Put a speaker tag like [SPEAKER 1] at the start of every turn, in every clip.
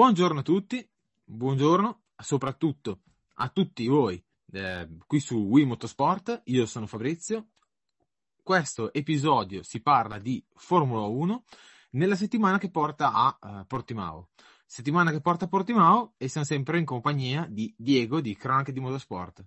[SPEAKER 1] Buongiorno a tutti, buongiorno soprattutto a tutti voi eh, qui su Wii Motorsport. Io sono Fabrizio. Questo episodio si parla di Formula 1 nella settimana che porta a eh, Portimao. Settimana che porta a Portimao e siamo sempre in compagnia di Diego di Cronache di Motorsport.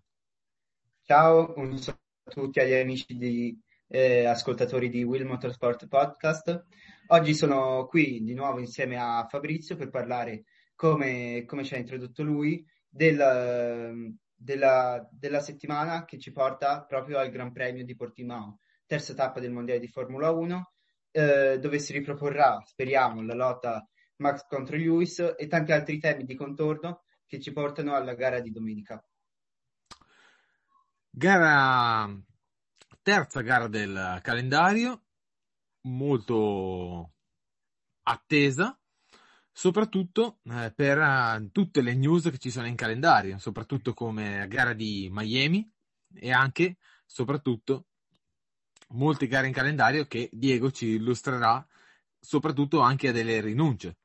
[SPEAKER 2] Ciao, un saluto a tutti agli amici di, eh, ascoltatori di Will Motorsport Podcast. Oggi sono qui di nuovo insieme a Fabrizio per parlare, come, come ci ha introdotto lui, del, della, della settimana che ci porta proprio al Gran Premio di Portimao, terza tappa del Mondiale di Formula 1, eh, dove si riproporrà, speriamo, la lotta Max contro Lewis e tanti altri temi di contorno che ci portano alla gara di domenica.
[SPEAKER 1] Gara, terza gara del calendario, molto attesa, soprattutto eh, per eh, tutte le news che ci sono in calendario, soprattutto come gara di Miami e anche, soprattutto, molte gare in calendario che Diego ci illustrerà, soprattutto anche a delle rinunce.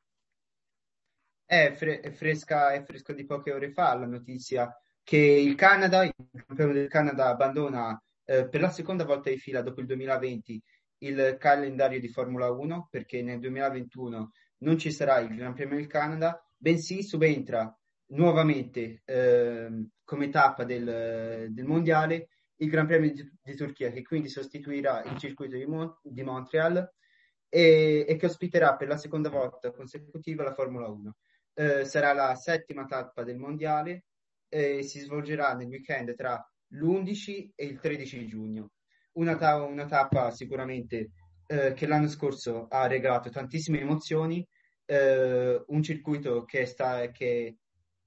[SPEAKER 2] È, fre- è fresca, è fresca di poche ore fa la notizia che il Canada, il campione del Canada, abbandona eh, per la seconda volta di fila dopo il 2020 il calendario di Formula 1 perché nel 2021 non ci sarà il Gran Premio del Canada, bensì subentra nuovamente eh, come tappa del, del, mondiale il Gran Premio di, di, Turchia che quindi sostituirà il circuito di, Mon- di Montreal e, e, che ospiterà per la seconda volta consecutiva la Formula 1. Eh, sarà la settima tappa del mondiale e si svolgerà nel weekend tra l'11 e il 13 giugno. Una, ta- una tappa sicuramente eh, che l'anno scorso ha regalato tantissime emozioni, eh, un circuito che, sta, che,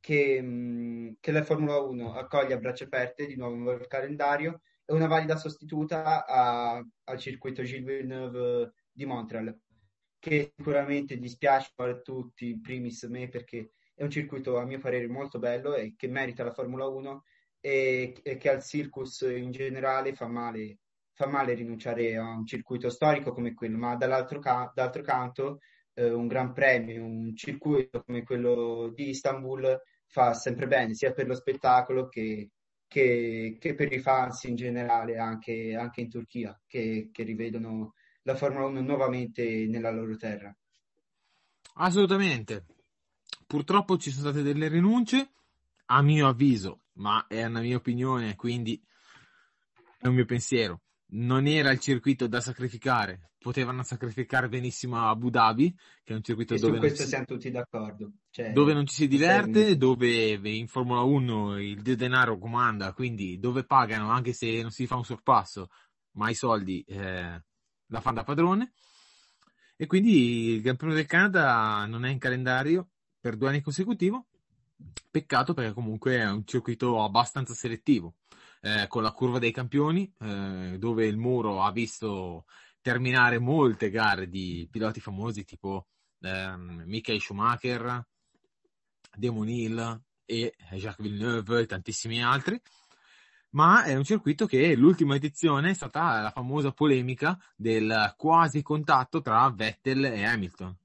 [SPEAKER 2] che, mh, che, la Formula 1 accoglie a braccia aperte di nuovo nel calendario e una valida sostituta a, al circuito Gilles Villeneuve di Montreal, che sicuramente dispiace a tutti, in primis me, perché è un circuito a mio parere molto bello e che merita la Formula 1 e, e che al circus in generale fa male, fa male rinunciare a un circuito storico come quello, ma dall'altro, ca- d'altro canto eh, un gran premio, un circuito come quello di Istanbul fa sempre bene, sia per lo spettacolo che, che, che per i fans in generale, anche, anche in Turchia, che, che rivedono la Formula 1 nuovamente nella loro terra.
[SPEAKER 1] Assolutamente. Purtroppo ci sono state delle rinunce, a mio avviso, ma è una mia opinione, quindi è un mio pensiero. Non era il circuito da sacrificare, potevano sacrificare benissimo Abu Dhabi, che è un circuito
[SPEAKER 2] e
[SPEAKER 1] dove
[SPEAKER 2] su questo
[SPEAKER 1] non,
[SPEAKER 2] siamo tutti d'accordo. Cioè,
[SPEAKER 1] dove non ci si diverte,
[SPEAKER 2] sei...
[SPEAKER 1] dove in Formula 1 il denaro comanda, quindi dove pagano anche se non si fa un sorpasso, ma i soldi eh, la fanno da padrone. E quindi il Gran Premio del Canada non è in calendario per due anni consecutivi. Peccato perché comunque è un circuito abbastanza selettivo, eh, con la curva dei campioni, eh, dove il muro ha visto terminare molte gare di piloti famosi tipo ehm, Michael Schumacher, Damon Hill e Jacques Villeneuve e tantissimi altri. Ma è un circuito che l'ultima edizione è stata la famosa polemica del quasi contatto tra Vettel e Hamilton.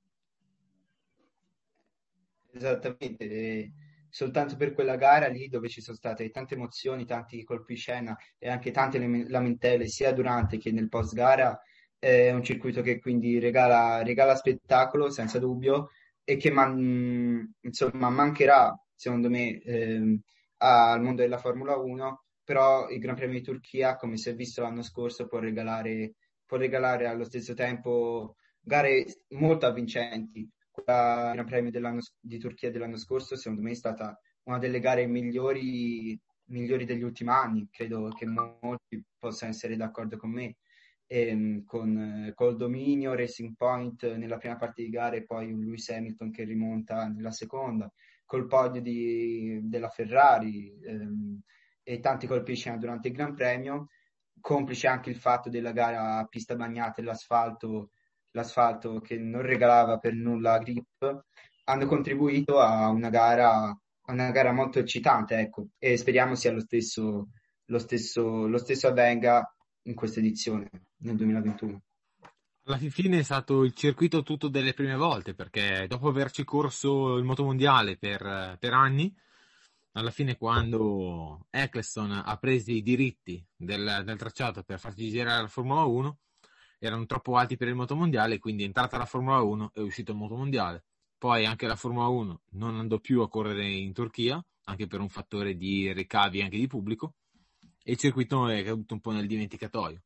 [SPEAKER 2] Esattamente, e soltanto per quella gara lì dove ci sono state tante emozioni, tanti colpi scena e anche tante lamentele sia durante che nel post gara, è un circuito che quindi regala, regala spettacolo senza dubbio e che man, insomma mancherà secondo me eh, al mondo della Formula 1, però il Gran Premio di Turchia, come si è visto l'anno scorso, può regalare, può regalare allo stesso tempo gare molto avvincenti. Il Gran Premio di Turchia dell'anno scorso, secondo me, è stata una delle gare migliori, migliori degli ultimi anni, credo che molti possano essere d'accordo con me, e, con col dominio, Racing Point nella prima parte di gara e poi un Lewis Hamilton che rimonta nella seconda, col podio di, della Ferrari ehm, e tanti colpi di scena durante il Gran Premio, complice anche il fatto della gara a pista bagnata e l'asfalto, l'asfalto che non regalava per nulla grip, hanno contribuito a una gara, a una gara molto eccitante, ecco, e speriamo sia lo stesso, lo stesso, lo stesso avvenga in questa edizione, nel 2021.
[SPEAKER 1] Alla fine è stato il circuito tutto delle prime volte, perché dopo averci corso il motomondiale per, per anni, alla fine quando Eccleston ha preso i diritti del, del, tracciato per farci girare la Formula 1, erano troppo alti per il motomondiale, quindi è entrata la Formula 1 e è uscito il motomondiale. Poi anche la Formula 1 non andò più a correre in Turchia, anche per un fattore di ricavi anche di pubblico, e il circuito è caduto un po' nel dimenticatoio.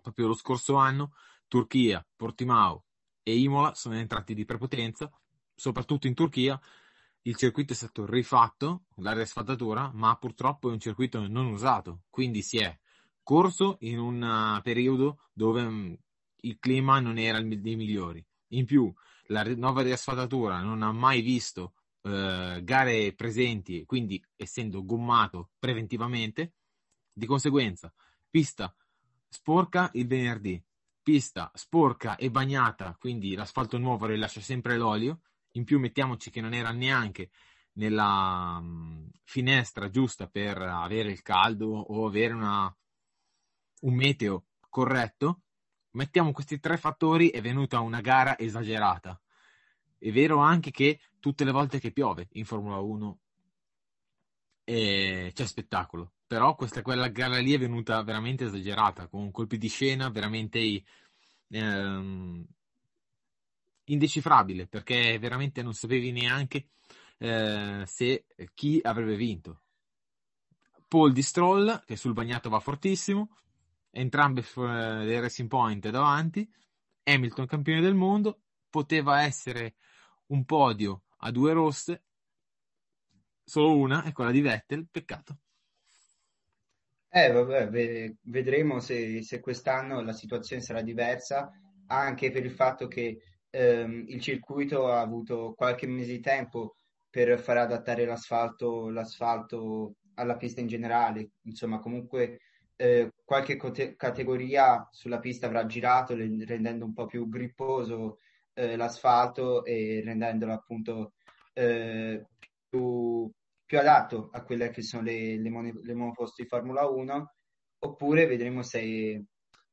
[SPEAKER 1] Proprio lo scorso anno Turchia, Portimao e Imola sono entrati di prepotenza, soprattutto in Turchia il circuito è stato rifatto, la risfaldatura, ma purtroppo è un circuito non usato, quindi si è corso in un uh, periodo dove um, il clima non era dei migliori. In più, la nuova riasfaldatura non ha mai visto uh, gare presenti, quindi essendo gommato preventivamente, di conseguenza, pista sporca il venerdì, pista sporca e bagnata, quindi l'asfalto nuovo rilascia sempre l'olio. In più mettiamoci che non era neanche nella um, finestra giusta per avere il caldo o avere una, un meteo corretto. Mettiamo questi tre fattori è venuta una gara esagerata. È vero anche che tutte le volte che piove in Formula 1 eh, c'è spettacolo però questa, quella gara lì è venuta veramente esagerata, con colpi di scena veramente ehm, indecifrabile, perché veramente non sapevi neanche eh, se chi avrebbe vinto. Paul di Stroll, che sul bagnato va fortissimo, entrambe dei Racing Point davanti, Hamilton campione del mondo, poteva essere un podio a due rosse, solo una è quella di Vettel, peccato.
[SPEAKER 2] Eh, vabbè, vedremo se, se quest'anno la situazione sarà diversa, anche per il fatto che ehm, il circuito ha avuto qualche mese di tempo per far adattare l'asfalto, l'asfalto alla pista in generale. Insomma, comunque eh, qualche cote- categoria sulla pista avrà girato, rendendo un po' più gripposo eh, l'asfalto e rendendolo appunto eh, più più adatto a quelle che sono le, le, mon- le monoposto di Formula 1, oppure vedremo se,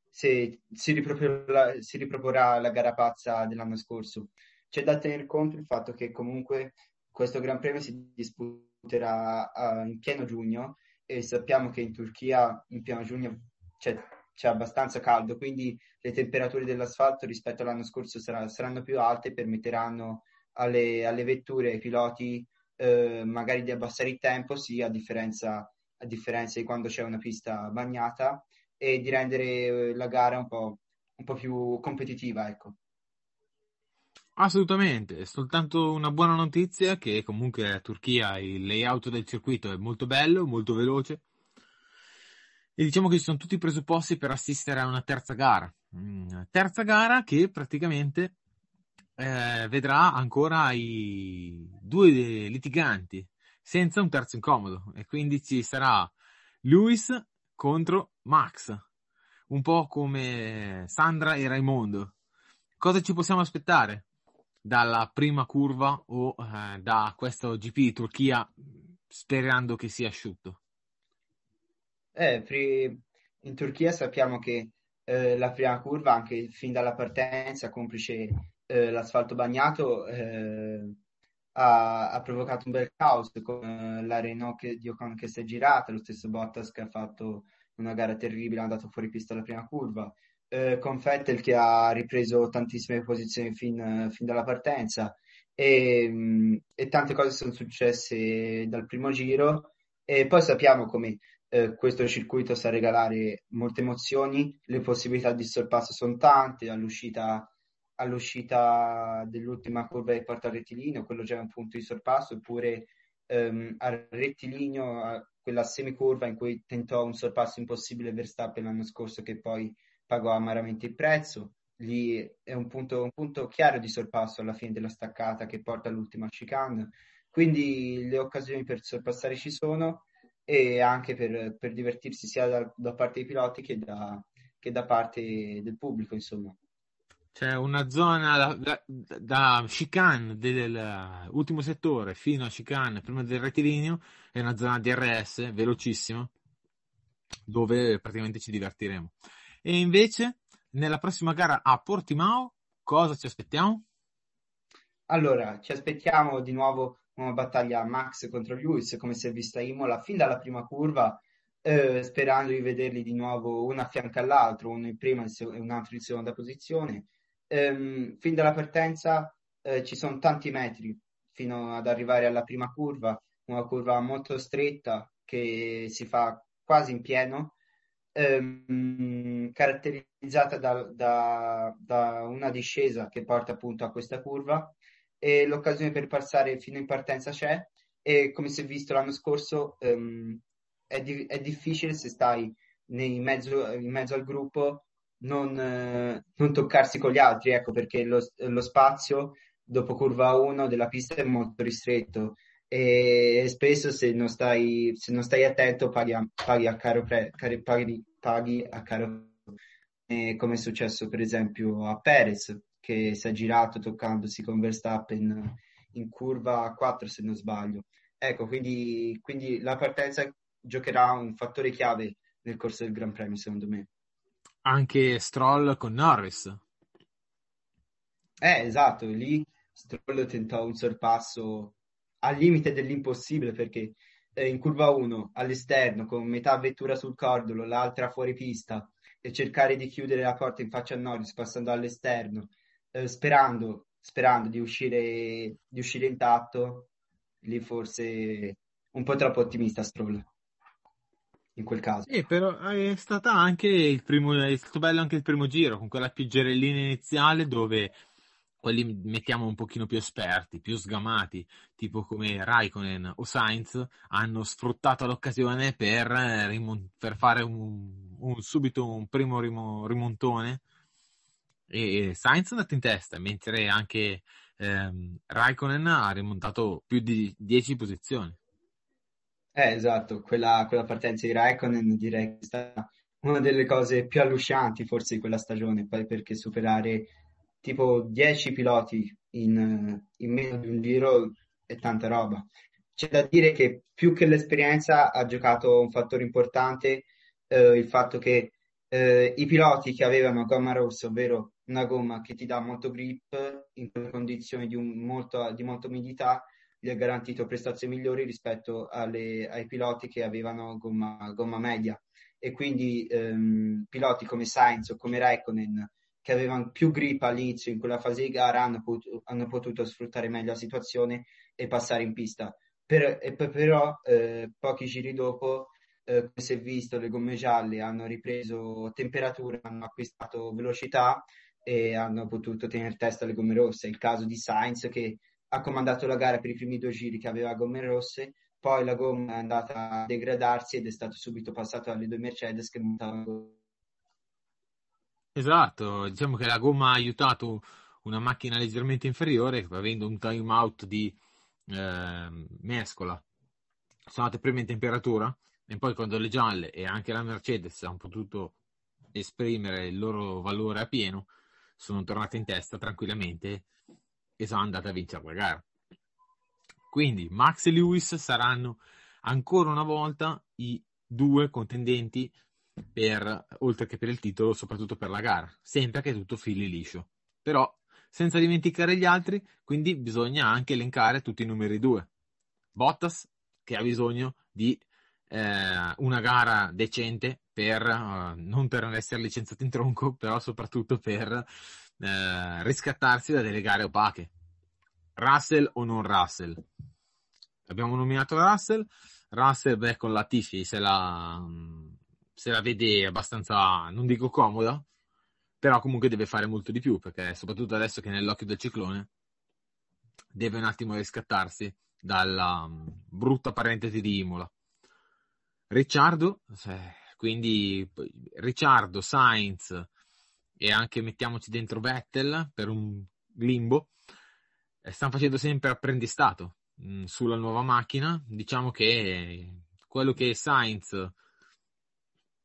[SPEAKER 2] se si, riproporrà, si riproporrà la gara pazza dell'anno scorso. C'è da tenere conto il fatto che comunque questo Gran Premio si disputerà uh, in pieno giugno e sappiamo che in Turchia in pieno giugno c'è, c'è abbastanza caldo, quindi le temperature dell'asfalto rispetto all'anno scorso sarà, saranno più alte e permetteranno alle, alle vetture, ai piloti eh, magari di abbassare il tempo, sì, a differenza, a differenza di quando c'è una pista bagnata, e di rendere eh, la gara un po', un po' più competitiva, ecco.
[SPEAKER 1] Assolutamente, è soltanto una buona notizia che comunque la Turchia il layout del circuito è molto bello, molto veloce e diciamo che ci sono tutti i presupposti per assistere a una terza gara. Mm, terza gara che praticamente eh, vedrà ancora i due litiganti senza un terzo incomodo e quindi ci sarà Lewis contro Max, un po' come Sandra e Raimondo. Cosa ci possiamo aspettare dalla prima curva o eh, da questo GP di Turchia sperando che sia asciutto?
[SPEAKER 2] Eh, in Turchia sappiamo che eh, la prima curva, anche fin dalla partenza, complice eh, l'asfalto bagnato eh, ha, ha, provocato un bel caos con eh, la Renault che, di Ocon che si è girata, lo stesso Bottas che ha fatto una gara terribile, è andato fuori pista alla prima curva, eh, con Vettel che ha ripreso tantissime posizioni fin, fin dalla partenza e, mh, e, tante cose sono successe dal primo giro e poi sappiamo come eh, questo circuito sa regalare molte emozioni, le possibilità di sorpasso sono tante, all'uscita all'uscita dell'ultima curva di porta rettilineo, quello già è un punto di sorpasso, oppure ehm, al rettilineo, a quella semicurva in cui tentò un sorpasso impossibile Verstappen l'anno scorso che poi pagò amaramente il prezzo. Lì è un punto, un punto chiaro di sorpasso alla fine della staccata che porta all'ultima chicane. Quindi le occasioni per sorpassare ci sono e anche per, per divertirsi sia da, da, parte dei piloti che da, che da parte del pubblico, insomma.
[SPEAKER 1] C'è una zona da, da, da chicane dell'ultimo settore fino a chicane prima del rettilineo, è una zona DRS velocissima dove praticamente ci divertiremo. E invece nella prossima gara a Portimao cosa ci aspettiamo?
[SPEAKER 2] Allora, ci aspettiamo di nuovo una battaglia Max contro Lewis, come si è vista a Imola, fin dalla prima curva, eh, sperando di vederli di nuovo uno a fianco all'altro, uno in prima e un altro in seconda posizione. Ehm, fin dalla partenza eh, ci sono tanti metri fino ad arrivare alla prima curva, una curva molto stretta che si fa quasi in pieno, ehm, caratterizzata da, da, da una discesa che porta appunto a questa curva e l'occasione per passare fino in partenza c'è e come si è visto l'anno scorso um, è, di- è, difficile se stai mezzo, in mezzo al gruppo non, eh, non, toccarsi con gli altri, ecco perché lo, lo, spazio dopo curva 1 della pista è molto ristretto e spesso se non stai, se non stai attento paghi a, paghi a caro pre, paghi, paghi a caro eh, come è successo per esempio a Perez che si è girato toccandosi con Verstappen in curva 4 se non sbaglio. Ecco, quindi, quindi la partenza giocherà un fattore chiave nel corso del Gran Premio, secondo me.
[SPEAKER 1] Anche Stroll con Norris.
[SPEAKER 2] Eh, esatto, lì Stroll tentò un sorpasso al limite dell'impossibile perché eh, in curva 1 all'esterno con metà vettura sul cordolo, l'altra fuori pista e cercare di chiudere la porta in faccia a Norris passando all'esterno eh, sperando, sperando di uscire, di uscire intatto, lì forse un po' troppo ottimista Stroll in quel caso.
[SPEAKER 1] Sì, però è stata anche il primo, è stato bello anche il primo giro con quella pioggerellina iniziale dove quelli mettiamo un pochino più esperti, più sgamati, tipo come Raikkonen o Sainz, hanno sfruttato l'occasione per, rimont- per fare un, un, subito un primo rimontone e Sainz è andato in testa, mentre anche ehm, Raikkonen ha rimontato più di 10 posizioni.
[SPEAKER 2] Eh, esatto, quella, quella partenza di Raikkonen direi che è stata una delle cose più alluscianti forse di quella stagione, poi perché superare tipo 10 piloti in, in meno di un giro è tanta roba. C'è da dire che più che l'esperienza ha giocato un fattore importante eh, il fatto che eh, i piloti che avevano gomma rossa, ovvero una gomma che ti dà molto grip in condizioni di, molto, di molta umidità, gli ha garantito prestazioni migliori rispetto alle, ai piloti che avevano gomma, gomma media. E quindi ehm, piloti come Sainz o come Raikkonen che avevano più grip all'inizio in quella fase di gara hanno, potuto, hanno potuto sfruttare meglio la situazione e passare in pista. Per, e però eh, pochi giri dopo eh, come si è visto, le gomme gialle hanno ripreso temperatura, hanno acquistato velocità e hanno potuto tenere testa alle gomme rosse. Il caso di Sainz che ha comandato la gara per i primi due giri che aveva gomme rosse, poi la gomma è andata a degradarsi ed è stato subito passato alle due Mercedes che montavano.
[SPEAKER 1] Esatto, diciamo che la gomma ha aiutato una macchina leggermente inferiore avendo un time out di eh, mescola. Sono andate prima in temperatura e poi quando le gialle e anche la Mercedes hanno potuto esprimere il loro valore a pieno, sono tornate in testa tranquillamente e sono andate a vincere la gara. Quindi Max e Lewis saranno ancora una volta i due contendenti per, oltre che per il titolo, soprattutto per la gara, sempre che tutto fili liscio. Però, senza dimenticare gli altri, quindi bisogna anche elencare tutti i numeri due. Bottas, che ha bisogno di eh, una gara decente per, uh, non per essere licenziato in tronco, però soprattutto per uh, riscattarsi da delle gare opache. Russell o non Russell? Abbiamo nominato Russell. Russell, beh, con la Tiffy se la, se la vede abbastanza, non dico comoda, però comunque deve fare molto di più, perché soprattutto adesso che è nell'occhio del ciclone, deve un attimo riscattarsi dalla um, brutta parentesi di Imola. Ricciardo, quindi Ricciardo, Sainz e anche mettiamoci dentro Vettel per un limbo, eh, stanno facendo sempre apprendistato mm, sulla nuova macchina. Diciamo che quello che Sainz,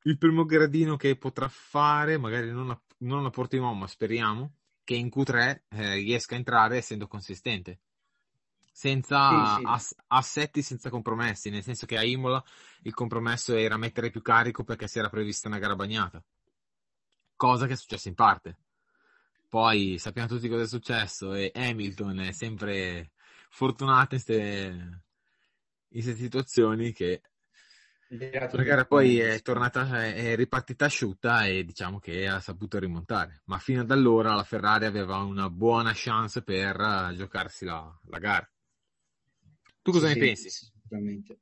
[SPEAKER 1] il primo gradino che potrà fare, magari non a, non a Portimao, ma speriamo, che in Q3 eh, riesca a entrare essendo consistente senza
[SPEAKER 2] Sì, sì.
[SPEAKER 1] ass- assetti senza compromessi, nel senso che a Imola il compromesso era mettere più carico perché si era prevista una gara bagnata, cosa che è successa in parte. Poi sappiamo tutti cosa è successo e Hamilton è sempre fortunato in queste situazioni che la gara poi è
[SPEAKER 2] sì.
[SPEAKER 1] tornata, è ripartita asciutta e diciamo che ha saputo rimontare, ma fino ad allora la Ferrari aveva una buona chance per eh, giocarsi la, la gara. Tu cosa
[SPEAKER 2] Sì,
[SPEAKER 1] ne
[SPEAKER 2] sì,
[SPEAKER 1] pensi?
[SPEAKER 2] sicuramente.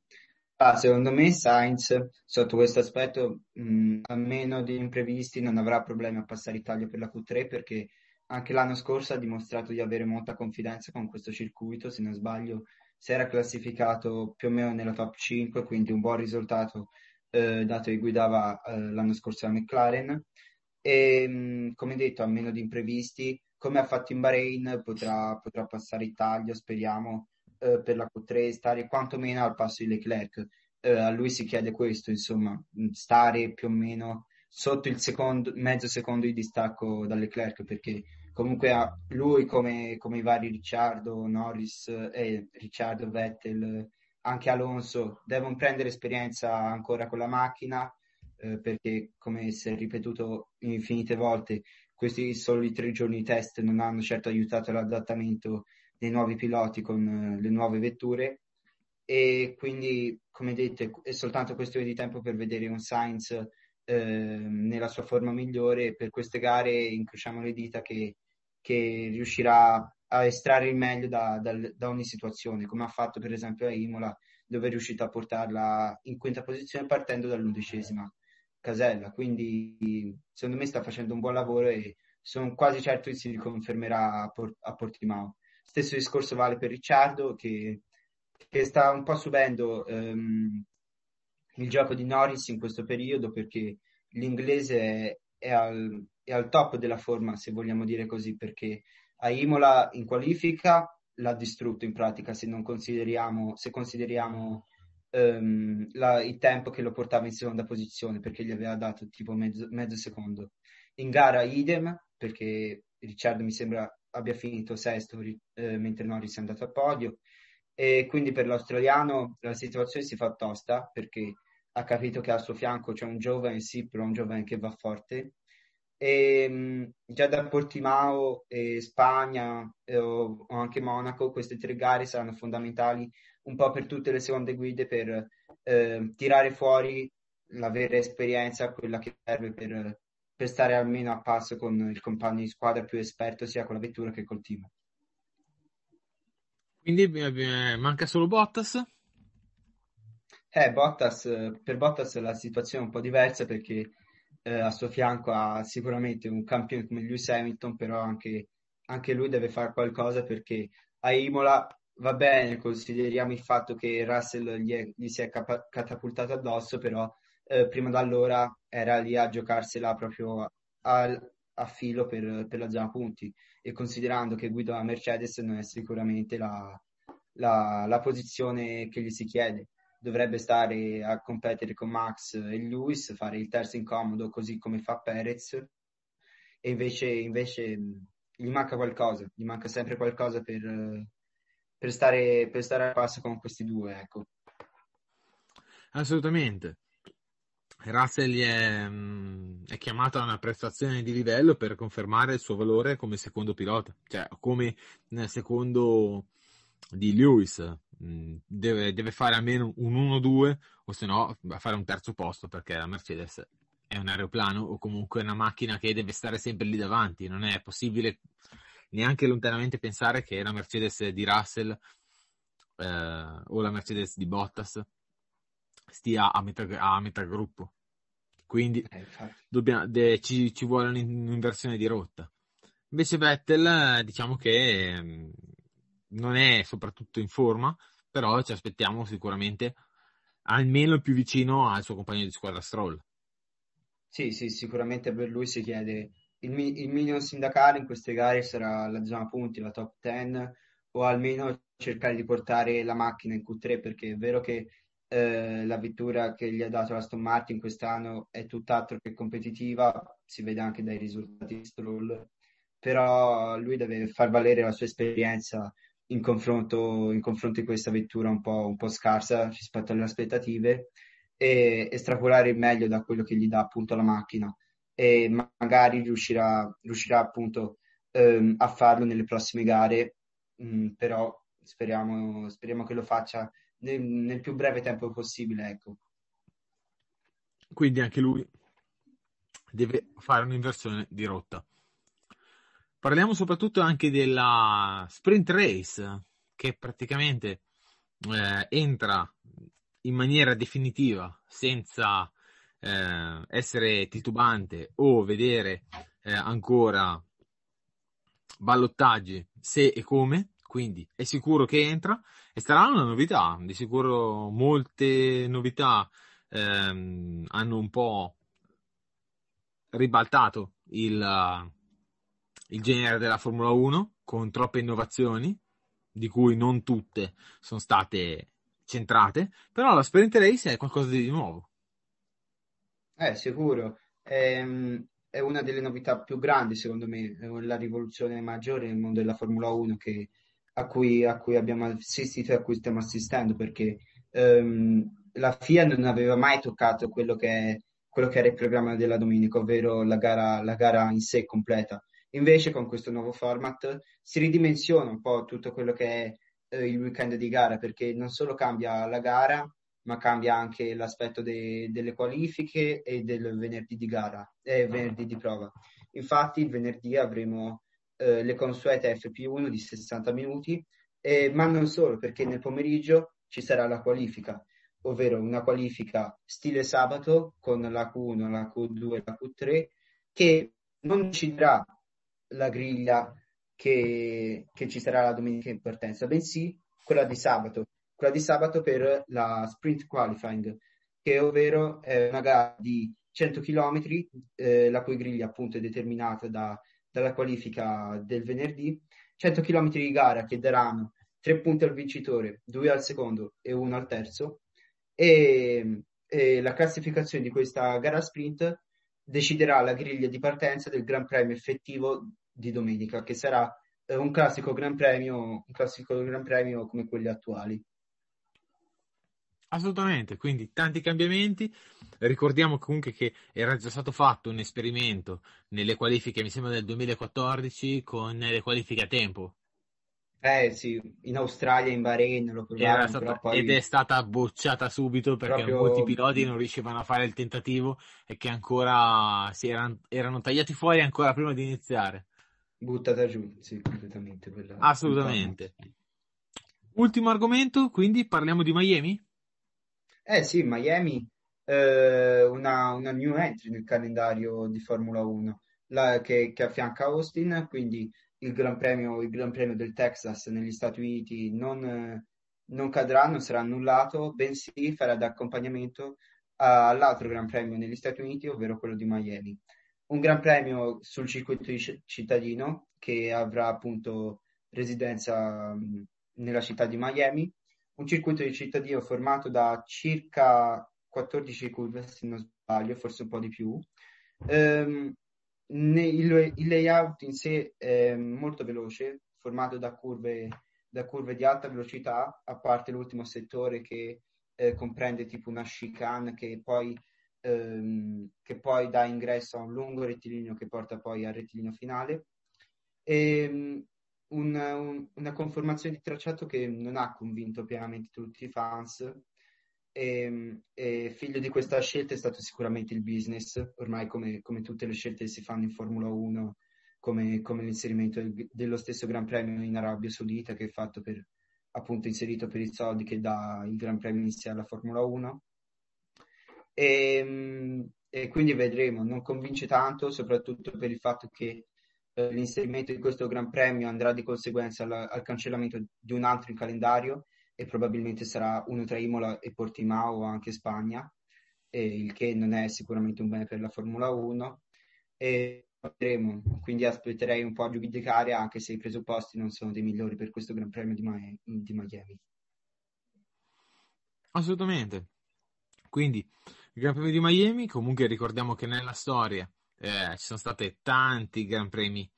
[SPEAKER 2] Ah, secondo me Sainz, sotto questo aspetto, mh, a meno di imprevisti, non avrà problemi a passare Italia per la Q3 perché anche l'anno scorso ha dimostrato di avere molta confidenza con questo circuito. Se non sbaglio, si era classificato più o meno nella top 5, quindi un buon risultato eh, dato che guidava eh, l'anno scorso la McLaren. E mh, come detto, a meno di imprevisti, come ha fatto in Bahrain, potrà, potrà passare Italia, speriamo eh, per la Q3 stare quantomeno al passo di Leclerc. Eh, a lui si chiede questo, insomma, mh, stare più o meno sotto il secondo, mezzo secondo di distacco da Leclerc, perché comunque ha- lui, come, come i vari Ricciardo, Norris, eh, Ricciardo, Vettel, anche Alonso, devono prendere esperienza ancora con la macchina, eh, perché come si è ripetuto infinite volte, questi soli tre giorni di test non hanno certo aiutato l'adattamento dei nuovi piloti con eh, le nuove vetture e quindi, come detto, è soltanto questione di tempo per vedere un Sainz eh, nella sua forma migliore. Per queste gare incrociamo le dita che, che riuscirà a estrarre il meglio da, dal- da ogni situazione, come ha fatto per esempio a Imola, dove è riuscito a portarla in quinta posizione partendo dall'undicesima casella. Quindi, secondo me, sta facendo un buon lavoro e sono quasi certo che si riconfermerà a, Por- a Portimao. Stesso discorso vale per Ricciardo che, che sta un po' subendo ehm, il gioco di Norris in questo periodo perché l'inglese è, è al, è al top della forma, se vogliamo dire così, perché a Imola in qualifica l'ha distrutto in pratica se non consideriamo, se consideriamo ehm, la- il tempo che lo portava in seconda posizione perché gli aveva dato tipo mezzo, mezzo secondo. In gara idem perché Ricciardo mi sembra abbia finito sesto eh, mentre Norris è andato a podio e quindi per l'australiano la situazione si fa tosta perché ha capito che al suo fianco c'è un giovane, sì, però un giovane che va forte. E mh, già da Portimao e Spagna eh, o, anche Monaco, queste tre gare saranno fondamentali un po' per tutte le seconde guide per eh, tirare fuori la vera esperienza, quella che serve per, per stare almeno a passo con il compagno di squadra più esperto sia con la vettura che col team.
[SPEAKER 1] Quindi eh, manca solo Bottas.
[SPEAKER 2] Eh, Bottas, eh, per Bottas la situazione è un po' diversa perché eh, a suo fianco ha sicuramente un campione come Lewis Hamilton, però anche, anche lui deve fare qualcosa perché a Imola va bene, consideriamo il fatto che Russell gli, è- gli si è capa- catapultato addosso, però eh, prima da allora era lì a giocarsela proprio al- a, filo per, per la zona punti. E considerando che guida la Mercedes non è sicuramente la la la posizione che gli si chiede dovrebbe stare a competere con Max e Lewis, fare il terzo incomodo così come fa Perez e invece, invece gli manca qualcosa, gli manca sempre qualcosa per, per stare, per stare a passo con questi due, ecco.
[SPEAKER 1] Assolutamente. Russell è, mh, è chiamato a una prestazione di livello per confermare il suo valore come secondo pilota, cioè come secondo di Lewis. Deve, deve fare almeno un 1-2 o se no fare un terzo posto perché la Mercedes è un aeroplano o comunque una macchina che deve stare sempre lì davanti. Non è possibile neanche lontanamente pensare che la Mercedes di Russell eh, o la Mercedes di Bottas stia a metà, a metà gruppo. Quindi
[SPEAKER 2] Eh,
[SPEAKER 1] dobbiamo- de- ci, ci vuole un'inversione di rotta. Invece Vettel, eh, diciamo che non è soprattutto in forma, però ci aspettiamo sicuramente almeno il più vicino al suo compagno di squadra Stroll.
[SPEAKER 2] Sì, sì, sicuramente per lui si chiede il, mi- il minimo sindacale in queste gare sarà la zona punti, la top 10 o almeno cercare di portare la macchina in Q3 perché è vero che eh, la vettura che gli ha dato la Aston Martin quest'anno è tutt'altro che competitiva, si vede anche dai risultati di Stroll, però lui deve far valere la sua esperienza in confronto, in confronto di questa vettura un po', un po' scarsa rispetto alle aspettative e estrapolare il meglio da quello che gli dà appunto la macchina e magari riuscirà, riuscirà appunto ehm, a farlo nelle prossime gare, mh, però speriamo, speriamo che lo faccia nel, nel più breve tempo possibile. Ecco.
[SPEAKER 1] Quindi anche lui deve fare un'inversione di rotta. Parliamo soprattutto anche della sprint race che praticamente eh, entra in maniera definitiva senza eh, essere titubante o vedere eh, ancora ballottaggi se e come, quindi è sicuro che entra e sarà una novità, di sicuro molte novità ehm, hanno un po' ribaltato il, il genere della Formula 1 con troppe innovazioni, di cui non tutte sono state centrate, però la Sprint Race è qualcosa di nuovo.
[SPEAKER 2] Eh, sicuro. È, è una delle novità più grandi, secondo me, la rivoluzione maggiore nel mondo della Formula 1 che, a, cui, a, cui, abbiamo assistito e a cui stiamo assistendo, perché um, la FIA non aveva mai toccato quello che, è, quello che era il programma della domenica, ovvero la gara, la gara in sé completa. Invece con questo nuovo format si ridimensiona un po' tutto quello che è eh, il weekend di gara, perché non solo cambia la gara, ma cambia anche l'aspetto de- delle qualifiche e del venerdì di gara, eh, venerdì di prova. Infatti il venerdì avremo eh, le consuete FP1 di 60 minuti, eh, ma non solo, perché nel pomeriggio ci sarà la qualifica, ovvero una qualifica stile sabato con la Q1, la Q2 e la Q3, che non deciderà la griglia che, che ci sarà la domenica in partenza, bensì quella di sabato, quella di sabato per la sprint qualifying, che ovvero è una gara di 100 km, eh, la cui griglia appunto è determinata da, dalla qualifica del venerdì, 100 km di gara che daranno 3 punti al vincitore, 2 al secondo e 1 al terzo, e, e la classificazione di questa gara sprint deciderà la griglia di partenza del Gran Premio effettivo di domenica, che sarà eh, un classico Gran Premio, un classico Gran Premio come quelli attuali.
[SPEAKER 1] Assolutamente, quindi tanti cambiamenti. Ricordiamo comunque che era già stato fatto un esperimento nelle qualifiche, mi sembra del 2014, con le qualifiche a tempo.
[SPEAKER 2] Eh sì, in Australia, in Bahrain lo provarono,
[SPEAKER 1] stata,
[SPEAKER 2] poi...
[SPEAKER 1] ed è stata bocciata subito perché
[SPEAKER 2] Proprio...
[SPEAKER 1] molti piloti non riuscivano a fare il tentativo e che ancora si erano, erano tagliati fuori ancora prima di iniziare.
[SPEAKER 2] Buttata giù, sì, completamente. Quella...
[SPEAKER 1] Assolutamente. Ultimo argomento, quindi parliamo di Miami?
[SPEAKER 2] Eh sì, Miami, eh, una, una new entry nel calendario di Formula 1 la, che, che affianca Austin, quindi il Gran Premio, il Gran Premio del Texas negli Stati Uniti non, non cadrà, non sarà annullato, bensì farà da accompagnamento all'altro Gran Premio negli Stati Uniti, ovvero quello di Miami. Un Gran Premio sul circuito cittadino che avrà appunto residenza nella città di Miami un circuito di cittadino formato da circa 14 curve, se non sbaglio, forse un po' di più. Um, il, il, layout in sé è molto veloce, formato da curve, da curve di alta velocità, a parte l'ultimo settore che eh, comprende tipo una chicane che poi, ehm, che poi dà ingresso a un lungo rettilineo che porta poi al rettilineo finale. E, ehm, un, un, una conformazione di tracciato che non ha convinto pienamente tutti i fans. E, ehm, e, figlio di questa scelta è stato sicuramente il business, ormai come, come tutte le scelte che si fanno in Formula 1, come, come l'inserimento del, dello stesso Gran Premio in Arabia Saudita che è fatto per, appunto inserito per i soldi che dà il Gran Premio iniziale alla Formula 1. E, ehm, e quindi vedremo, non convince tanto, soprattutto per il fatto che eh, l'inserimento di questo Gran Premio andrà di conseguenza al, al, cancellamento di un altro in calendario e probabilmente sarà uno tra Imola e Portimao o anche Spagna, e il che non è sicuramente un bene per la Formula 1 e vedremo, quindi aspetterei un po' a giudicare anche se i presupposti non sono dei migliori per questo Gran Premio di, Miami. Di Miami.
[SPEAKER 1] Assolutamente. Quindi il Gran Premio di Miami, comunque ricordiamo che nella storia eh, ci sono stati tanti Gran Premi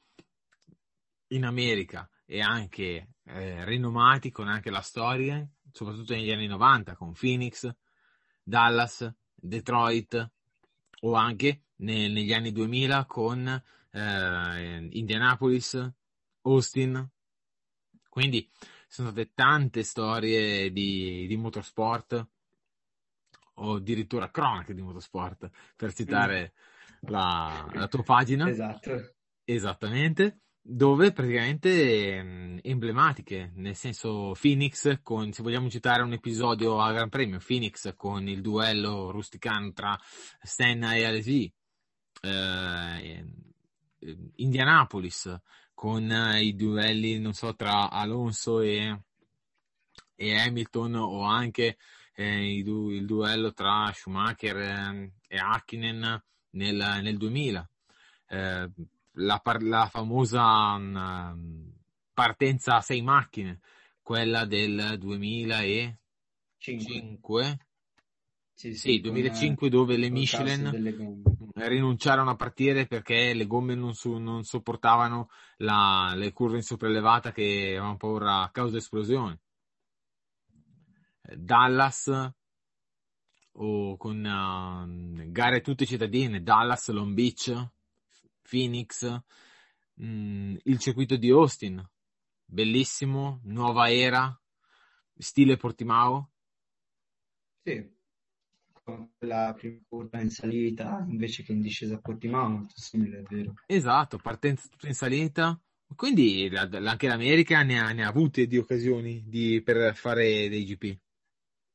[SPEAKER 1] in America e anche eh, rinomati con anche la storia, soprattutto negli anni 90 con Phoenix, Dallas, Detroit o anche ne, negli anni 2000 con eh, Indianapolis, Austin. Quindi sono state tante storie di, di motorsport o addirittura cronache di motorsport per citare mm. la, la tua pagina.
[SPEAKER 2] Esatto.
[SPEAKER 1] Esattamente dove praticamente mh, emblematiche, nel senso Phoenix con, se vogliamo citare un episodio a Gran Premio, Phoenix con il duello rusticano tra Senna e Alesi, eh, Indianapolis con eh, i duelli, non so, tra Alonso e, e Hamilton o anche eh, il, du- il, duello tra Schumacher eh, e Hakkinen nel, nel 2000. Eh, la, par- la famosa um, partenza a sei macchine, quella del 2005. Cinque. Sì, sì, sì 2005 dove le Michelin rinunciarono a partire perché le gomme non, su- non sopportavano la- le curve in sopraelevata che avevano paura a causa esplosione. Dallas o con uh, gare tutte cittadine, Dallas, Long Beach, Phoenix, mh, mm, il circuito di Austin, bellissimo, nuova era, stile Portimao.
[SPEAKER 2] Sì, la prima curva in salita invece che in discesa a Portimao, molto simile, è vero.
[SPEAKER 1] Esatto, partenza tutta in salita. Quindi anche l'America ne ha, ne ha avute di occasioni di, per fare dei GP.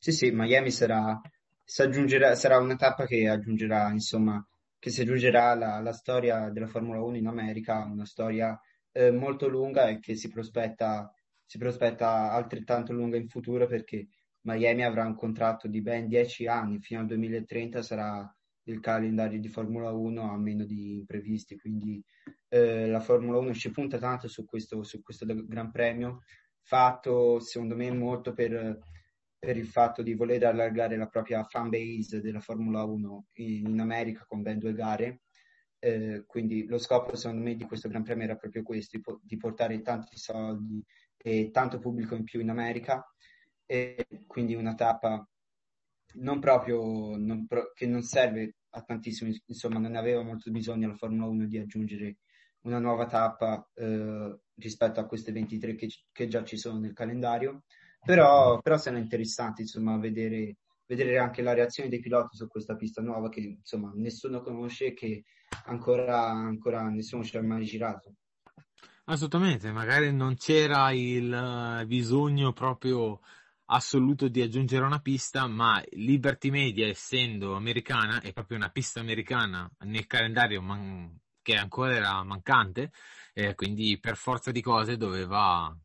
[SPEAKER 2] Sì, sì, Miami sarà, sarà una tappa che aggiungerà, insomma, che si aggiungerà alla, storia della Formula 1 in America, una storia eh, molto lunga e che si prospetta, si prospetta altrettanto lunga in futuro perché Miami avrà un contratto di ben 10 anni, fino al 2030 sarà il calendario di Formula 1 a meno di imprevisti, quindi eh, la Formula 1 ci punta tanto su questo, su questo Gran Premio, fatto secondo me molto per per il fatto di voler allargare la propria fan base della Formula 1 in, in America con ben due gare. Eh, quindi lo scopo secondo me di questo Gran Premio era proprio questo, di, di portare tanti soldi e tanto pubblico in più in America e quindi una tappa non proprio non pro, che non serve a tantissimo, insomma non aveva molto bisogno la Formula 1 di aggiungere una nuova tappa eh, rispetto a queste 23 che, che già ci sono nel calendario però, però sono interessanti insomma vedere, vedere anche la reazione dei piloti su questa pista nuova che insomma nessuno conosce e che ancora, ancora nessuno ci ha mai girato.
[SPEAKER 1] Assolutamente, magari non c'era il eh, bisogno proprio assoluto di aggiungere una pista, ma Liberty Media, essendo americana, è proprio una pista americana nel calendario man- che ancora era mancante, eh, quindi per forza di cose doveva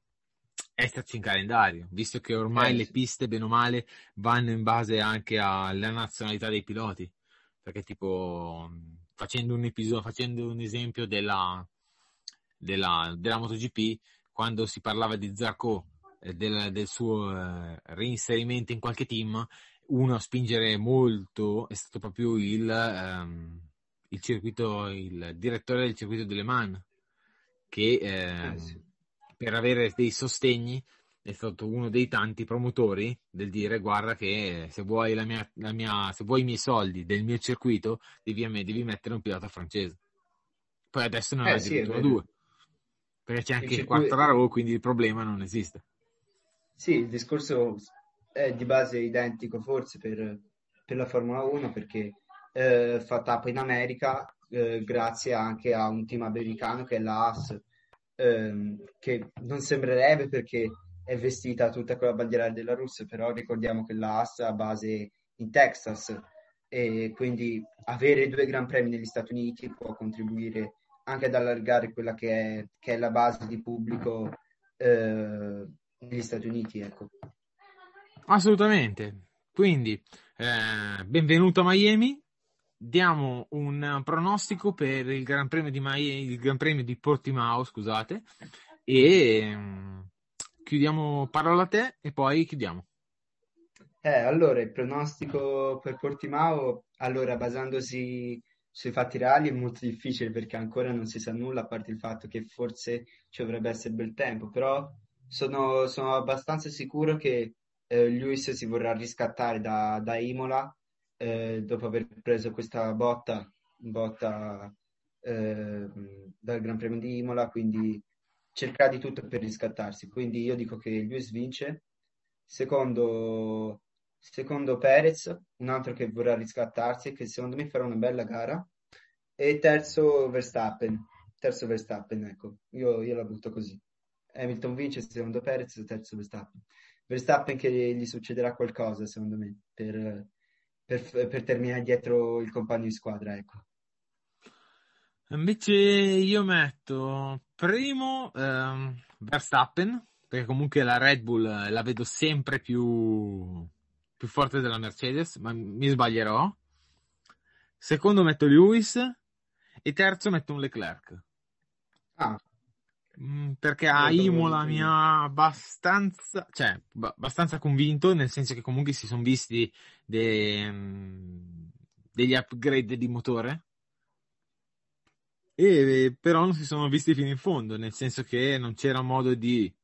[SPEAKER 1] esserci in calendario, visto che ormai eh, le piste, bene o male, vanno in base anche alla nazionalità dei piloti. Perché, tipo, facendo un, episodio, facendo un esempio della, della, della MotoGP, quando si parlava di Zarco e del, del, suo eh, reinserimento in qualche team, uno a spingere molto è stato proprio il, ehm, il circuito, il direttore del circuito delle Man, che eh, eh sì per avere dei sostegni è stato uno dei tanti promotori del dire guarda che se vuoi, la mia, la mia, se vuoi i miei soldi del mio circuito devi, devi mettere un pilota francese. Poi adesso ne ha eh, addirittura sì, due. Perché c'è anche il, circuito... il Quartararo quindi il problema non esiste.
[SPEAKER 2] Sì il discorso è di base identico forse per, per la Formula 1 perché eh, fa tappa in America eh, grazie anche a un team americano che è la Haas ehm, che non sembrerebbe perché è vestita tutta con la bandiera della Russia, però ricordiamo che la Haas ha base in Texas e quindi avere due Gran Premi negli Stati Uniti può contribuire anche ad allargare quella che è, che è la base di pubblico eh, negli Stati Uniti. Ecco.
[SPEAKER 1] Assolutamente. Quindi, eh, benvenuto a Miami. Diamo un pronostico per il Gran Premio di, Miami, il Gran Premio di Portimao, scusate, e mm, chiudiamo, parola a te e poi chiudiamo.
[SPEAKER 2] Eh, allora, il pronostico per Portimao, allora, basandosi sui fatti reali è molto difficile perché ancora non si sa nulla, a parte il fatto che forse ci dovrebbe essere bel tempo, però sono, sono abbastanza sicuro che eh, Lewis si vorrà riscattare da, da Imola eh, dopo aver preso questa botta, botta eh, dal Gran Premio di Imola, quindi cercherà di tutto per riscattarsi. Quindi io dico che Lewis vince. Secondo, secondo Perez, un altro che vorrà riscattarsi, che secondo me farà una bella gara. E terzo Verstappen, terzo Verstappen, ecco, io, io la butto così. Hamilton vince, secondo Perez, terzo Verstappen. Verstappen che gli succederà qualcosa, secondo me, per, per, per terminare dietro il compagno di squadra, ecco.
[SPEAKER 1] Invece io metto primo ehm, Verstappen, perché comunque la Red Bull la vedo sempre più, più forte della Mercedes, ma mi sbaglierò. Secondo metto Lewis e terzo metto un Leclerc.
[SPEAKER 2] Ah,
[SPEAKER 1] Perché a Imola mi ha abbastanza, cioè, ba- abbastanza convinto, nel senso che comunque si sono visti de- mm, degli upgrade di motore, e però non si sono visti fino in fondo, nel senso che non c'era modo di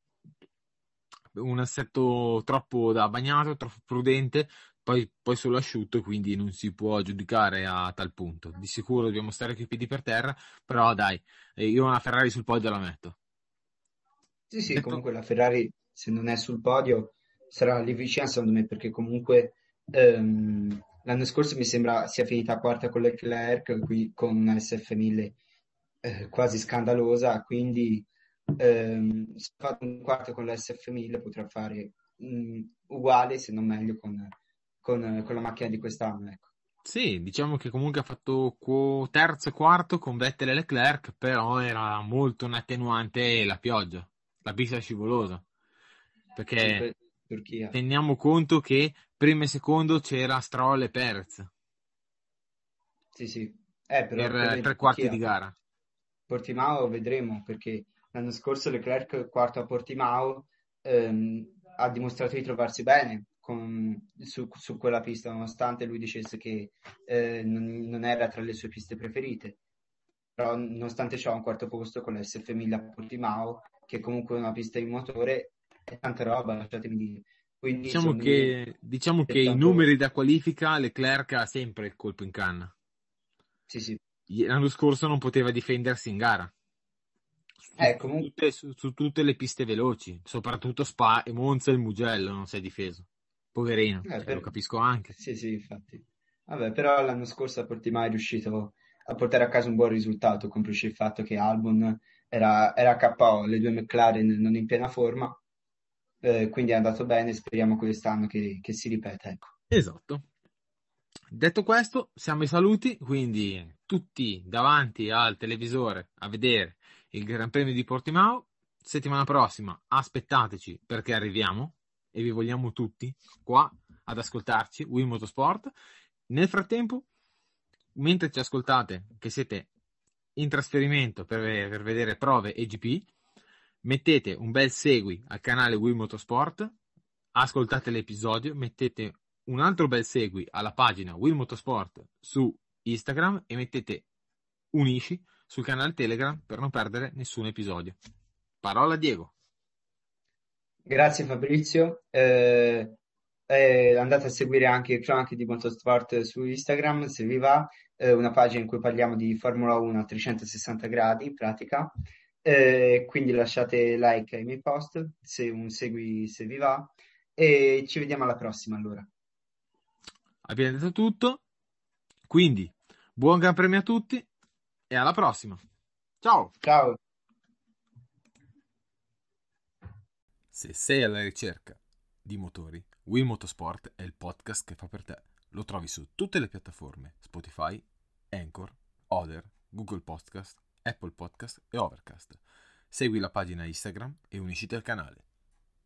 [SPEAKER 1] un assetto troppo da bagnato, troppo prudente, poi, poi solo asciutto, quindi non si può giudicare a tal punto. Di sicuro dobbiamo stare coi piedi per terra, però dai, eh, io una Ferrari sul podio la metto.
[SPEAKER 2] Sì, sì,
[SPEAKER 1] Detto-
[SPEAKER 2] comunque la Ferrari, se non è sul podio, sarà lì vicina, secondo me, perché comunque ehm, l'anno scorso mi sembra sia finita quarta con Leclerc, qui con una SF1000 eh, quasi scandalosa, quindi ehm, se ha fatto un quarto con la SF1000 potrà fare mm, uguale, se non meglio, con, con- con la macchina di quest'anno, ecco.
[SPEAKER 1] Sì, diciamo che comunque ha fatto terzo e quarto con Vettel e Leclerc, però era molto un attenuante la pioggia, la pista scivolosa. Perché
[SPEAKER 2] Turchia.
[SPEAKER 1] teniamo conto che primo e secondo c'era Stroll e Perez
[SPEAKER 2] Sì, sì. Eh,
[SPEAKER 1] per tre quarti
[SPEAKER 2] Turchia.
[SPEAKER 1] di gara.
[SPEAKER 2] Portimao vedremo perché l'anno scorso Leclerc quarto a Portimao ehm, ha dimostrato di trovarsi bene con- su, su quella pista nonostante lui dicesse che eh, non, non era tra le sue piste preferite però nonostante ciò un quarto posto con la SF1000 a Portimao che comunque è una pista di motore è tanta roba lasciatemi dire quindi
[SPEAKER 1] Diciamo che, diciamo che i numeri da qualifica Leclerc ha sempre il colpo in canna.
[SPEAKER 2] sì sì
[SPEAKER 1] L'anno scorso non poteva difendersi in gara. Su,
[SPEAKER 2] Eh, comunque-
[SPEAKER 1] tutte, su- su tutte le piste veloci, soprattutto Spa e Monza e il Mugello non si è difeso. Poverino,
[SPEAKER 2] Eh,
[SPEAKER 1] cioè,
[SPEAKER 2] per-
[SPEAKER 1] lo capisco anche.
[SPEAKER 2] Sì, sì, infatti. Vabbè, però l'anno scorso a Portimao è riuscito a portare a casa un buon risultato, complice il fatto che Albon era, era KO, le due McLaren non in piena forma, eh, quindi è andato bene, speriamo quest'anno che, che si ripeta, ecco.
[SPEAKER 1] Esatto. Detto questo, siamo ai saluti, quindi tutti davanti al televisore a vedere il Gran Premio di Portimao. Settimana prossima aspettateci perché arriviamo e vi vogliamo tutti qua ad ascoltarci, Wii Motorsport. Nel frattempo, mentre ci ascoltate, che siete in trasferimento per, per vedere prove e GP, mettete un bel segui al canale Wii Motorsport, ascoltate l'episodio, mettete un altro bel segui alla pagina Will Motorsport su Instagram e mettete unisci sul canale Telegram per non perdere nessun episodio. Parola a Diego.
[SPEAKER 2] Grazie Fabrizio, eh, eh, andate a seguire anche Cronache di Motorsport su Instagram se vi va, eh, una pagina in cui parliamo di Formula 1 a 360 gradi in pratica, Eh, quindi lasciate like ai miei post, se un segui se vi va e ci vediamo alla prossima allora.
[SPEAKER 1] Abbiamo detto tutto, quindi buon Gran Premio a tutti e alla prossima. Ciao!
[SPEAKER 2] Ciao!
[SPEAKER 1] Se sei alla ricerca di motori, Will Motorsport è il podcast che fa per te. Lo trovi su tutte le piattaforme Spotify, Anchor, Other, Google Podcast, Apple Podcast e Overcast. Segui la pagina Instagram e unisciti al canale.